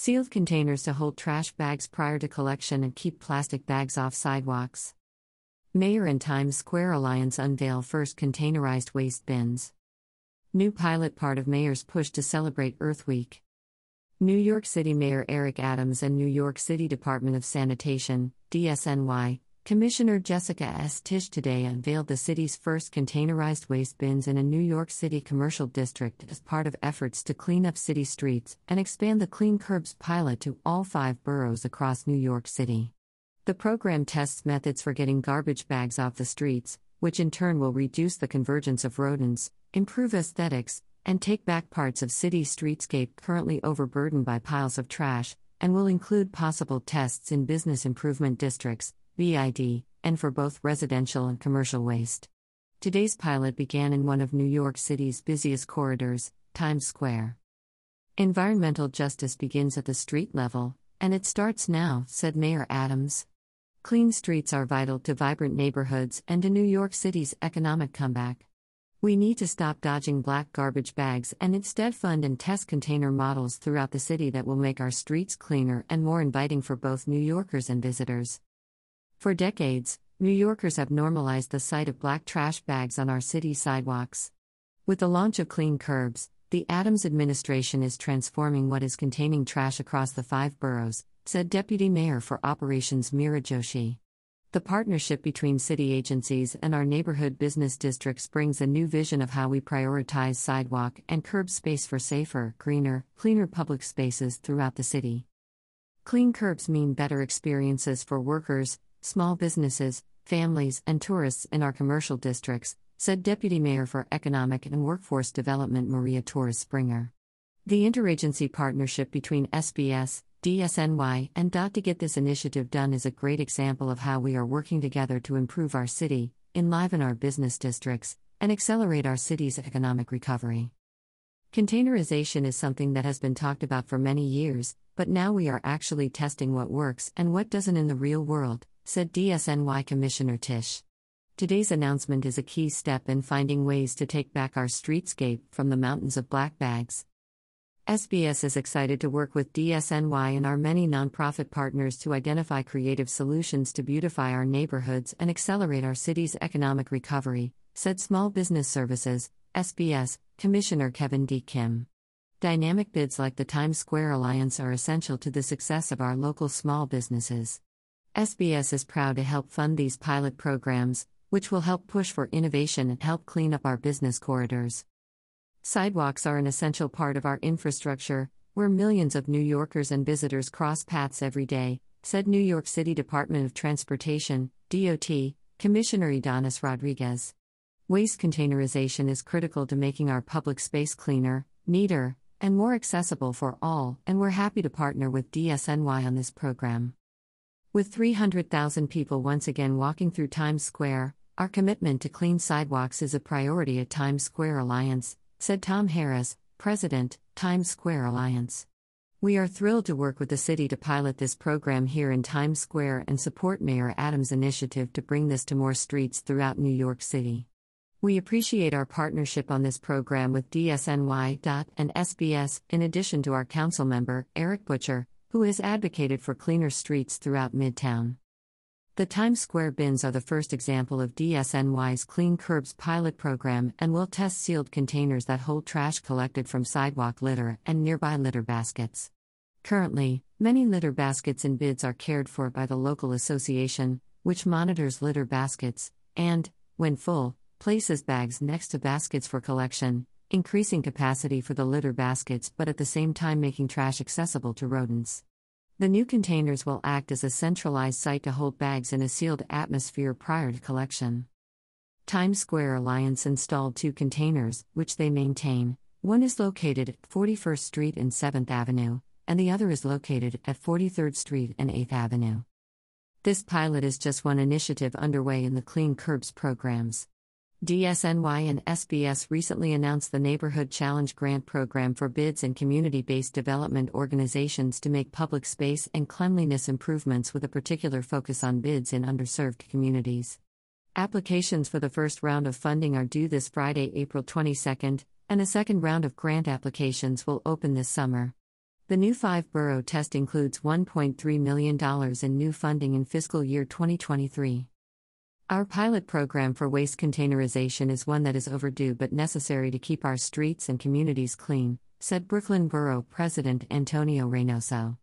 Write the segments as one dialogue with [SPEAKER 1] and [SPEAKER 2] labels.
[SPEAKER 1] Sealed containers to hold trash bags prior to collection and keep plastic bags off sidewalks. Mayor and Times Square Alliance unveil first containerized waste bins. New pilot part of Mayor's push to celebrate Earth Week. New York City Mayor Eric Adams and New York City Department of Sanitation, DSNY, Commissioner Jessica S. Tisch today unveiled the city's first containerized waste bins in a New York City commercial district as part of efforts to clean up city streets and expand the Clean Curbs pilot to all five boroughs across New York City. The program tests methods for getting garbage bags off the streets, which in turn will reduce the convergence of rodents, improve aesthetics, and take back parts of city streetscape currently overburdened by piles of trash, and will include possible tests in business improvement districts, BID, and for both residential and commercial waste. Today's pilot began in one of New York City's busiest corridors, Times Square. Environmental justice begins at the street level, and it starts now, said Mayor Adams. Clean streets are vital to vibrant neighborhoods and to New York City's economic comeback. We need to stop dodging black garbage bags and instead fund and test container models throughout the city that will make our streets cleaner and more inviting for both New Yorkers and visitors. For decades, New Yorkers have normalized the sight of black trash bags on our city sidewalks. With the launch of Clean Curbs, the Adams administration is transforming what is containing trash across the five boroughs, said Deputy Mayor for Operations Meera Joshi. The partnership between city agencies and our neighborhood business districts brings a new vision of how we prioritize sidewalk and curb space for safer, greener, cleaner public spaces throughout the city. Clean curbs mean better experiences for workers, small businesses, families, and tourists in our commercial districts, said Deputy Mayor for Economic and Workforce Development Maria Torres Springer. The interagency partnership between SBS, DSNY, and DOT to get this initiative done is a great example of how we are working together to improve our city, enliven our business districts, and accelerate our city's economic recovery. Containerization is something that has been talked about for many years, but now we are actually testing what works and what doesn't in the real world, said DSNY Commissioner Tisch. Today's announcement is a key step in finding ways to take back our streetscape from the mountains of black bags. SBS is excited to work with DSNY and our many nonprofit partners to identify creative solutions to beautify our neighborhoods and accelerate our city's economic recovery, said Small Business Services, SBS, Commissioner Kevin D. Kim. Dynamic bids like the Times Square Alliance are essential to the success of our local small businesses. SBS is proud to help fund these pilot programs, which will help push for innovation and help clean up our business corridors. Sidewalks are an essential part of our infrastructure, where millions of New Yorkers and visitors cross paths every day, said New York City Department of Transportation, DOT, Commissioner Ydanis Rodriguez. Waste containerization is critical to making our public space cleaner, neater, and more accessible for all, and we're happy to partner with DSNY on this program. With 300,000 people once again walking through Times Square, our commitment to clean sidewalks is a priority at Times Square Alliance, said Tom Harris, President, Times Square Alliance. We are thrilled to work with the city to pilot this program here in Times Square and support Mayor Adams' initiative to bring this to more streets throughout New York City. We appreciate our partnership on this program with DSNY. and SBS, in addition to our council member, Erik Bottcher, who has advocated for cleaner streets throughout Midtown. The Times Square bins are the first example of DSNY's Clean Curbs pilot program and will test sealed containers that hold trash collected from sidewalk litter and nearby litter baskets. Currently, many litter baskets in bids are cared for by the local association, which monitors litter baskets and, when full, places bags next to baskets for collection, increasing capacity for the litter baskets but at the same time making trash accessible to rodents. The new containers will act as a centralized site to hold bags in a sealed atmosphere prior to collection. Times Square Alliance installed two containers, which they maintain. One is located at 41st Street and 7th Avenue, and the other is located at 43rd Street and 8th Avenue. This pilot is just one initiative underway in the Clean Curbs programs. DSNY and SBS recently announced the Neighborhood Challenge Grant Program for bids and community based development organizations to make public space and cleanliness improvements with a particular focus on bids in underserved communities. Applications for the first round of funding are due this Friday, April 22nd, and a second round of grant applications will open this summer. The new five borough test includes $1.3 million in new funding in fiscal year 2023. Our pilot program for waste containerization is one that is overdue but necessary to keep our streets and communities clean, said Brooklyn Borough President Antonio Reynoso.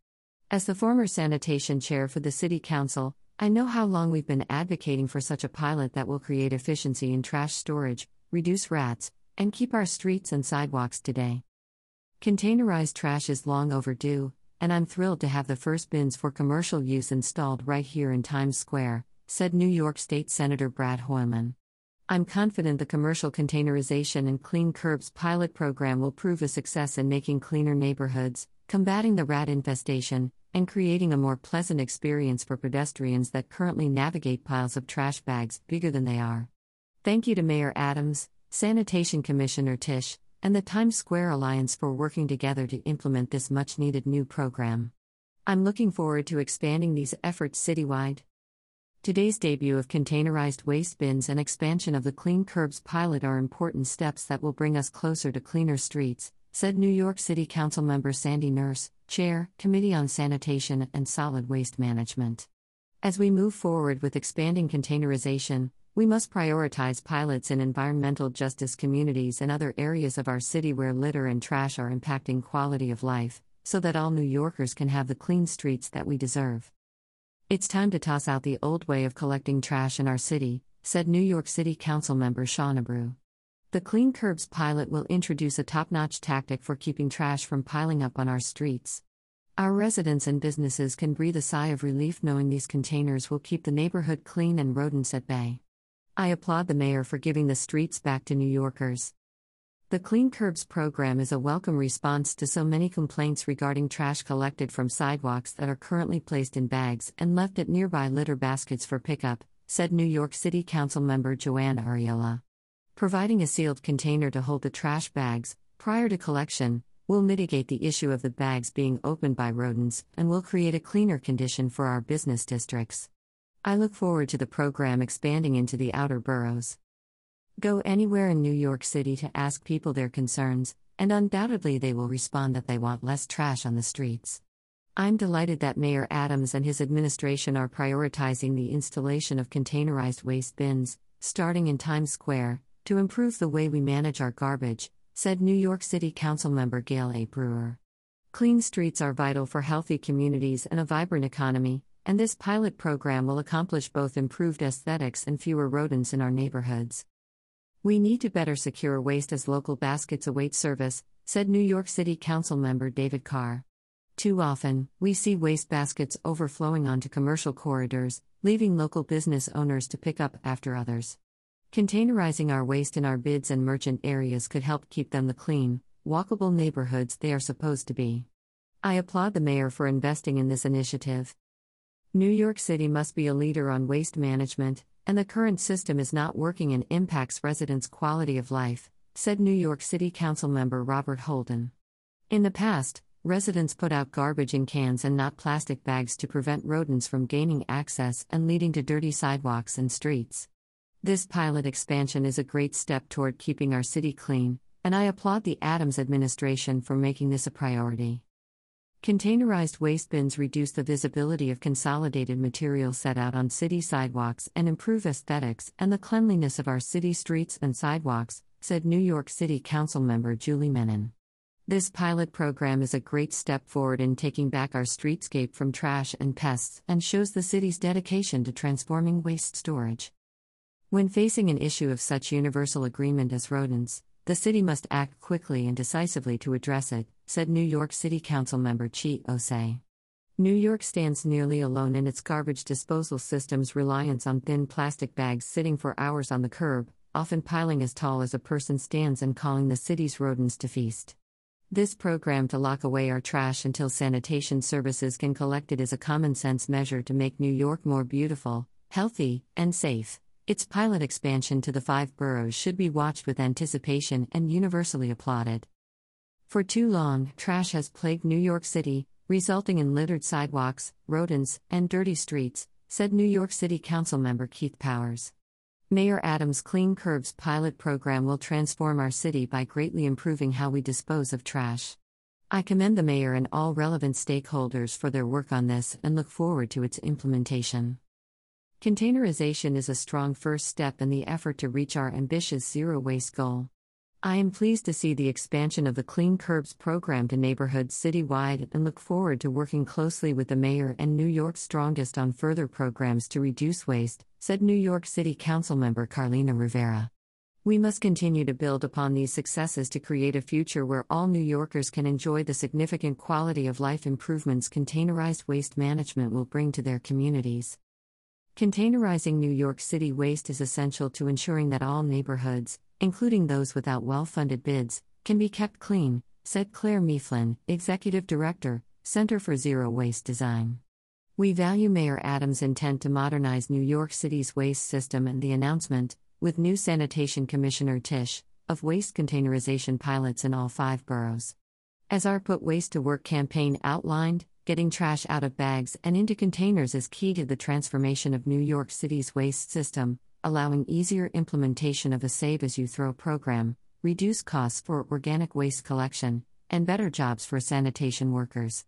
[SPEAKER 1] As the former sanitation chair for the City Council, I know how long we've been advocating for such a pilot that will create efficiency in trash storage, reduce rats, and keep our streets and sidewalks today. Containerized trash is long overdue, and I'm thrilled to have the first bins for commercial use installed right here in Times Square, said New York State Senator Brad Hoylman. I'm confident the commercial containerization and clean curbs pilot program will prove a success in making cleaner neighborhoods, combating the rat infestation, and creating a more pleasant experience for pedestrians that currently navigate piles of trash bags bigger than they are. Thank you to Mayor Adams, Sanitation Commissioner Tisch, and the Times Square Alliance for working together to implement this much needed new program. I'm looking forward to expanding these efforts citywide. Today's debut of containerized waste bins and expansion of the Clean Curbs pilot are important steps that will bring us closer to cleaner streets, said New York City Council member Sandy Nurse, Chair, Committee on Sanitation and Solid Waste Management. As we move forward with expanding containerization, we must prioritize pilots in environmental justice communities and other areas of our city where litter and trash are impacting quality of life, so that all New Yorkers can have the clean streets that we deserve. It's time to toss out the old way of collecting trash in our city, said New York City Council member Shaun Abreu. The Clean Curbs pilot will introduce a top notch tactic for keeping trash from piling up on our streets. Our residents and businesses can breathe a sigh of relief knowing these containers will keep the neighborhood clean and rodents at bay. I applaud the mayor for giving the streets back to New Yorkers. The Clean Curbs program is a welcome response to so many complaints regarding trash collected from sidewalks that are currently placed in bags and left at nearby litter baskets for pickup, said New York City Council member Joann Ariola. Providing a sealed container to hold the trash bags, prior to collection, will mitigate the issue of the bags being opened by rodents and will create a cleaner condition for our business districts. I look forward to the program expanding into the outer boroughs. Go anywhere in New York City to ask people their concerns, and undoubtedly they will respond that they want less trash on the streets. I'm delighted that Mayor Adams and his administration are prioritizing the installation of containerized waste bins, starting in Times Square, to improve the way we manage our garbage, said New York City Council member Gale A. Brewer. Clean streets are vital for healthy communities and a vibrant economy, and this pilot program will accomplish both improved aesthetics and fewer rodents in our neighborhoods. We need to better secure waste as local baskets await service, said New York City Council member David Carr. Too often, we see waste baskets overflowing onto commercial corridors, leaving local business owners to pick up after others. Containerizing our waste in our bids and merchant areas could help keep them the clean, walkable neighborhoods they are supposed to be. I applaud the mayor for investing in this initiative. New York City must be a leader on waste management, and the current system is not working and impacts residents' quality of life, said New York City Council member Robert Holden. In the past, residents put out garbage in cans and not plastic bags to prevent rodents from gaining access and leading to dirty sidewalks and streets. This pilot expansion is a great step toward keeping our city clean, and I applaud the Adams administration for making this a priority. Containerized waste bins reduce the visibility of consolidated material set out on city sidewalks and improve aesthetics and the cleanliness of our city streets and sidewalks, said New York City Council member Julie Menin. This pilot program is a great step forward in taking back our streetscape from trash and pests and shows the city's dedication to transforming waste storage. When facing an issue of such universal agreement as rodents, the city must act quickly and decisively to address it, said New York City Council member Chi Ossé. New York stands nearly alone in its garbage disposal system's reliance on thin plastic bags sitting for hours on the curb, often piling as tall as a person stands and calling the city's rodents to feast. This program to lock away our trash until sanitation services can collect it is a common sense measure to make New York more beautiful, healthy, and safe. Its pilot expansion to the five boroughs should be watched with anticipation and universally applauded. For too long, trash has plagued New York City, resulting in littered sidewalks, rodents, and dirty streets, said New York City Council member Keith Powers. Mayor Adams' Clean Curbs pilot program will transform our city by greatly improving how we dispose of trash. I commend the mayor and all relevant stakeholders for their work on this and look forward to its implementation. Containerization is a strong first step in the effort to reach our ambitious zero waste goal. I am pleased to see the expansion of the Clean Curbs program to neighborhoods citywide and look forward to working closely with the mayor and New York's strongest on further programs to reduce waste, said New York City Councilmember Carlina Rivera. We must continue to build upon these successes to create a future where all New Yorkers can enjoy the significant quality of life improvements containerized waste management will bring to their communities. Containerizing New York City waste is essential to ensuring that all neighborhoods, including those without well funded bids, can be kept clean, said Clare Miflin, Executive Director, Center for Zero Waste Design. We value Mayor Adams' intent to modernize New York City's waste system and the announcement, with new Sanitation Commissioner Tisch, of waste containerization pilots in all five boroughs. As our Put Waste to Work campaign outlined, getting trash out of bags and into containers is key to the transformation of New York City's waste system, allowing easier implementation of a Save as You Throw program, reduce costs for organic waste collection, and better jobs for sanitation workers.